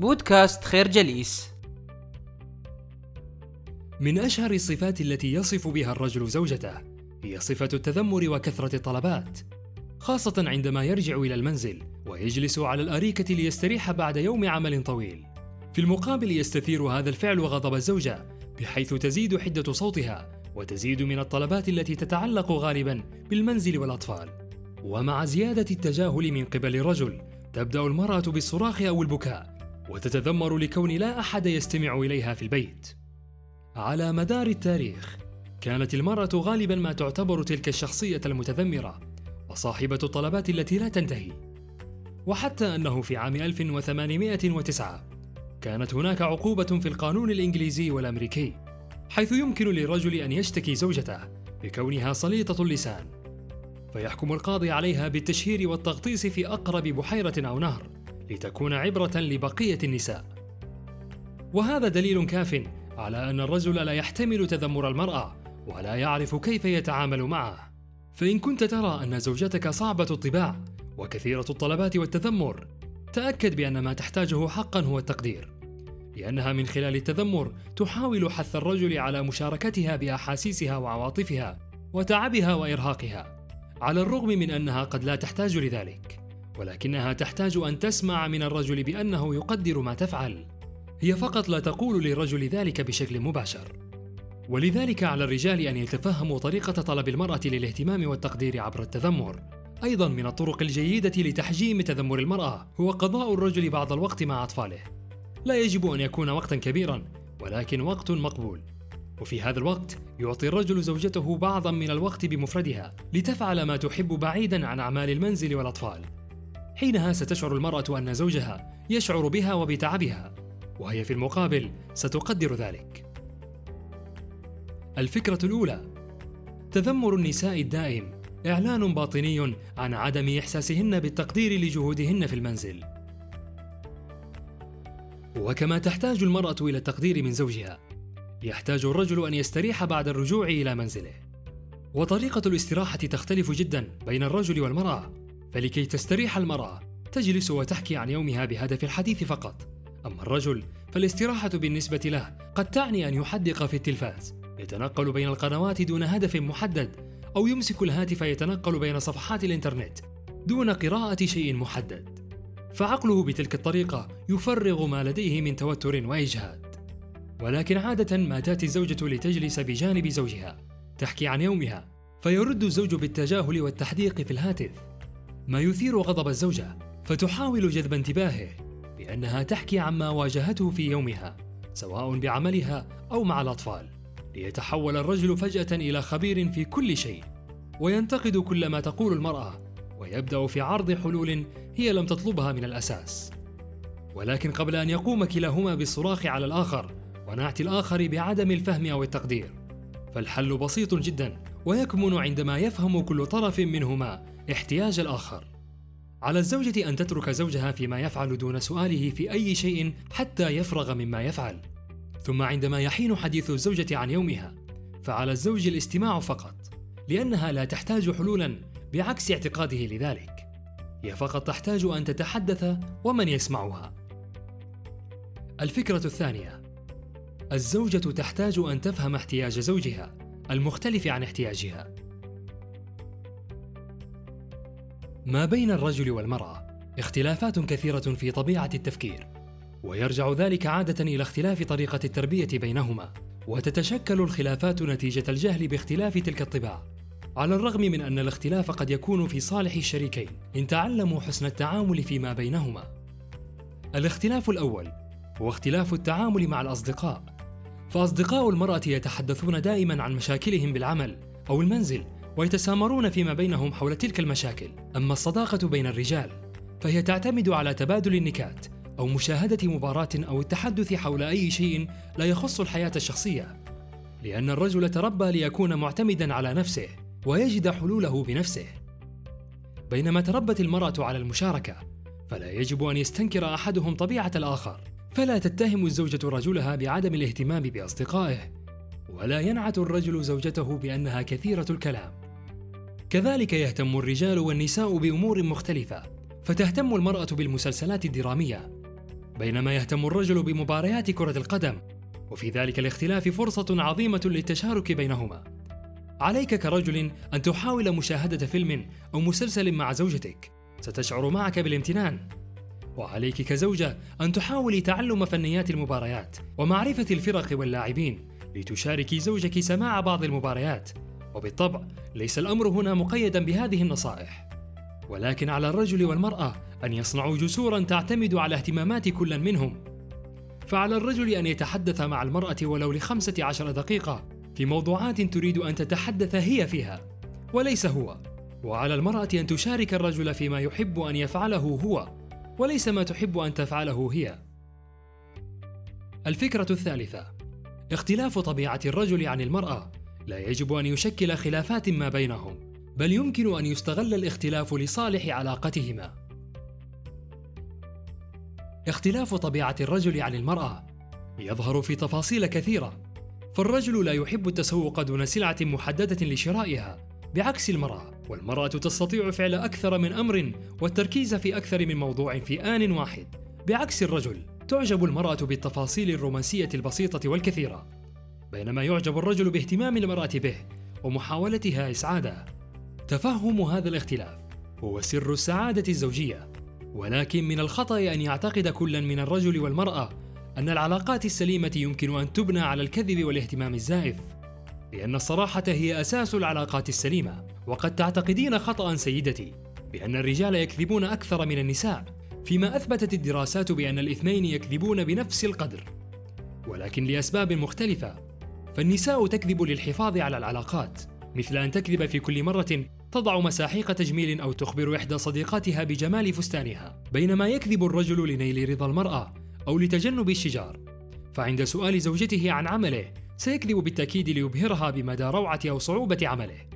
بودكاست خير جليس. من أشهر الصفات التي يصف بها الرجل زوجته هي صفة التذمر وكثرة الطلبات خاصة عندما يرجع إلى المنزل ويجلس على الأريكة ليستريح بعد يوم عمل طويل. في المقابل يستثير هذا الفعل غضب الزوجة بحيث تزيد حدة صوتها وتزيد من الطلبات التي تتعلق غالبا بالمنزل والأطفال. ومع زيادة التجاهل من قبل الرجل تبدأ المرأة بالصراخ أو البكاء وتتذمر لكون لا أحد يستمع إليها في البيت. على مدار التاريخ كانت المرأة غالبا ما تعتبر تلك الشخصية المتذمرة وصاحبة الطلبات التي لا تنتهي. وحتى أنه في عام 1809 كانت هناك عقوبة في القانون الإنجليزي والأمريكي حيث يمكن للرجل أن يشتكي زوجته بكونها سليطة اللسان. فيحكم القاضي عليها بالتشهير والتغطيس في أقرب بحيرة أو نهر. لتكون عبرة لبقية النساء. وهذا دليل كاف على أن الرجل لا يحتمل تذمر المرأة ولا يعرف كيف يتعامل معه. فإن كنت ترى أن زوجتك صعبة الطباع وكثيرة الطلبات والتذمر تأكد بأن ما تحتاجه حقا هو التقدير. لأنها من خلال التذمر تحاول حث الرجل على مشاركتها بأحاسيسها وعواطفها وتعبها وإرهاقها على الرغم من أنها قد لا تحتاج لذلك. ولكنها تحتاج أن تسمع من الرجل بأنه يقدر ما تفعل. هي فقط لا تقول للرجل ذلك بشكل مباشر. ولذلك على الرجال أن يتفهموا طريقة طلب المرأة للاهتمام والتقدير عبر التذمر. أيضا من الطرق الجيدة لتحجيم تذمر المرأة هو قضاء الرجل بعض الوقت مع أطفاله. لا يجب أن يكون وقتا كبيرا ولكن وقت مقبول. وفي هذا الوقت يعطي الرجل زوجته بعضا من الوقت بمفردها لتفعل ما تحب بعيدا عن أعمال المنزل والأطفال. حينها ستشعر المرأة أن زوجها يشعر بها وبتعبها وهي في المقابل ستقدر ذلك. الفكرة الأولى تذمر النساء الدائم إعلان باطني عن عدم إحساسهن بالتقدير لجهودهن في المنزل. وكما تحتاج المرأة إلى التقدير من زوجها يحتاج الرجل أن يستريح بعد الرجوع إلى منزله. وطريقة الاستراحة تختلف جدا بين الرجل والمرأة. فلكي تستريح المرأة تجلس وتحكي عن يومها بهدف الحديث فقط. أما الرجل فالاستراحة بالنسبة له قد تعني أن يحدق في التلفاز يتنقل بين القنوات دون هدف محدد أو يمسك الهاتف يتنقل بين صفحات الإنترنت دون قراءة شيء محدد. فعقله بتلك الطريقة يفرغ ما لديه من توتر وإجهاد. ولكن عادة ما تأتي الزوجة لتجلس بجانب زوجها تحكي عن يومها فيرد الزوج بالتجاهل والتحديق في الهاتف. ما يثير غضب الزوجة فتحاول جذب انتباهه بأنها تحكي عما واجهته في يومها سواء بعملها أو مع الأطفال ليتحول الرجل فجأة إلى خبير في كل شيء وينتقد كل ما تقول المرأة ويبدأ في عرض حلول هي لم تطلبها من الأساس. ولكن قبل أن يقوم كلاهما بالصراخ على الآخر ونعت الآخر بعدم الفهم أو التقدير فالحل بسيط جدا ويكمن عندما يفهم كل طرف منهما احتياج الآخر. على الزوجة أن تترك زوجها فيما يفعل دون سؤاله في أي شيء حتى يفرغ مما يفعل. ثم عندما يحين حديث الزوجة عن يومها فعلى الزوج الاستماع فقط لأنها لا تحتاج حلولا بعكس اعتقاده لذلك. هي فقط تحتاج أن تتحدث ومن يسمعها. الفكرة الثانية الزوجة تحتاج أن تفهم احتياج زوجها. المختلف عن احتياجها. ما بين الرجل والمرأة اختلافات كثيرة في طبيعة التفكير ويرجع ذلك عادة إلى اختلاف طريقة التربية بينهما وتتشكل الخلافات نتيجة الجهل باختلاف تلك الطباع على الرغم من أن الاختلاف قد يكون في صالح الشريكين إن تعلموا حسن التعامل فيما بينهما. الاختلاف الأول هو اختلاف التعامل مع الأصدقاء. فأصدقاء المرأة يتحدثون دائما عن مشاكلهم بالعمل أو المنزل ويتسامرون فيما بينهم حول تلك المشاكل. أما الصداقة بين الرجال فهي تعتمد على تبادل النكات أو مشاهدة مباراة أو التحدث حول أي شيء لا يخص الحياة الشخصية لأن الرجل تربى ليكون معتمدا على نفسه ويجد حلوله بنفسه. بينما تربت المرأة على المشاركة فلا يجب أن يستنكر أحدهم طبيعة الآخر. فلا تتهم الزوجة رجلها بعدم الاهتمام بأصدقائه ولا ينعت الرجل زوجته بأنها كثيرة الكلام. كذلك يهتم الرجال والنساء بأمور مختلفة فتهتم المرأة بالمسلسلات الدرامية بينما يهتم الرجل بمباريات كرة القدم وفي ذلك الاختلاف فرصة عظيمة للتشارك بينهما. عليك كرجل أن تحاول مشاهدة فيلم أو مسلسل مع زوجتك ستشعر معك بالامتنان. وعليك كزوجة أن تحاولي تعلم فنيات المباريات ومعرفة الفرق واللاعبين لتشاركي زوجك سماع بعض المباريات. وبالطبع ليس الأمر هنا مقيدا بهذه النصائح. ولكن على الرجل والمرأة أن يصنعوا جسورا تعتمد على اهتمامات كل منهم. فعلى الرجل أن يتحدث مع المرأة ولو لخمسة عشر دقيقة في موضوعات تريد أن تتحدث هي فيها وليس هو. وعلى المرأة أن تشارك الرجل فيما يحب أن يفعله هو. وليس ما تحب أن تفعله هي. الفكرة الثالثة. اختلاف طبيعة الرجل عن المرأة. لا يجب أن يشكل خلافات ما بينهم بل يمكن أن يستغل الاختلاف لصالح علاقتهما. اختلاف طبيعة الرجل عن المرأة. يظهر في تفاصيل كثيرة. فالرجل لا يحب التسوق دون سلعة محددة لشرائها بعكس المرأة. والمرأة تستطيع فعل أكثر من أمر والتركيز في أكثر من موضوع في آن واحد. بعكس الرجل تعجب المرأة بالتفاصيل الرومانسية البسيطة والكثيرة. بينما يعجب الرجل باهتمام المرأة به ومحاولتها إسعاده. تفهم هذا الاختلاف. هو سر السعادة الزوجية. ولكن من الخطأ أن يعتقد كل من الرجل والمرأة أن العلاقات السليمة يمكن أن تبنى على الكذب والاهتمام الزائف. لأن الصراحة هي أساس العلاقات السليمة. وقد تعتقدين خطأ سيدتي بأن الرجال يكذبون أكثر من النساء فيما أثبتت الدراسات بأن الاثنين يكذبون بنفس القدر. ولكن لأسباب مختلفة فالنساء تكذب للحفاظ على العلاقات مثل أن تكذب في كل مرة تضع مساحيق تجميل أو تخبر إحدى صديقاتها بجمال فستانها بينما يكذب الرجل لنيل رضا المرأة أو لتجنب الشجار. فعند سؤال زوجته عن عمله سيكذب بالتأكيد ليبهرها بمدى روعة أو صعوبة عمله.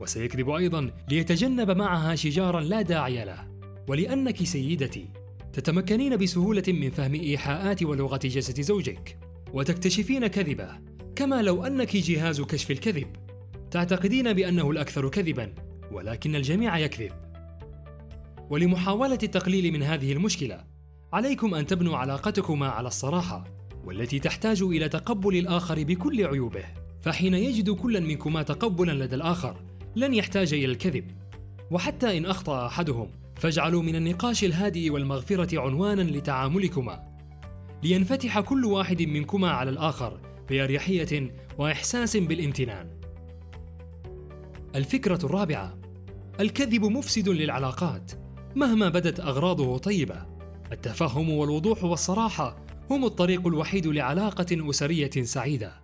وسيكذب أيضا ليتجنب معها شجارا لا داعي له. ولأنك سيدتي تتمكنين بسهولة من فهم إيحاءات ولغة جسد زوجك وتكتشفين كذبه. كما لو أنك جهاز كشف الكذب تعتقدين بأنه الأكثر كذبا ولكن الجميع يكذب. ولمحاولة التقليل من هذه المشكلة عليكم أن تبنوا علاقتكما على الصراحة والتي تحتاج إلى تقبل الآخر بكل عيوبه. فحين يجد كل منكما تقبلا لدى الآخر لن يحتاج إلى الكذب وحتى إن أخطأ أحدهم فاجعلوا من النقاش الهادئ والمغفرة عنوانا لتعاملكما. لينفتح كل واحد منكما على الآخر بأريحية وإحساس بالامتنان. الفكرة الرابعة الكذب مفسد للعلاقات. مهما بدت أغراضه طيبة التفهم والوضوح والصراحة هم الطريق الوحيد لعلاقة أسرية سعيدة.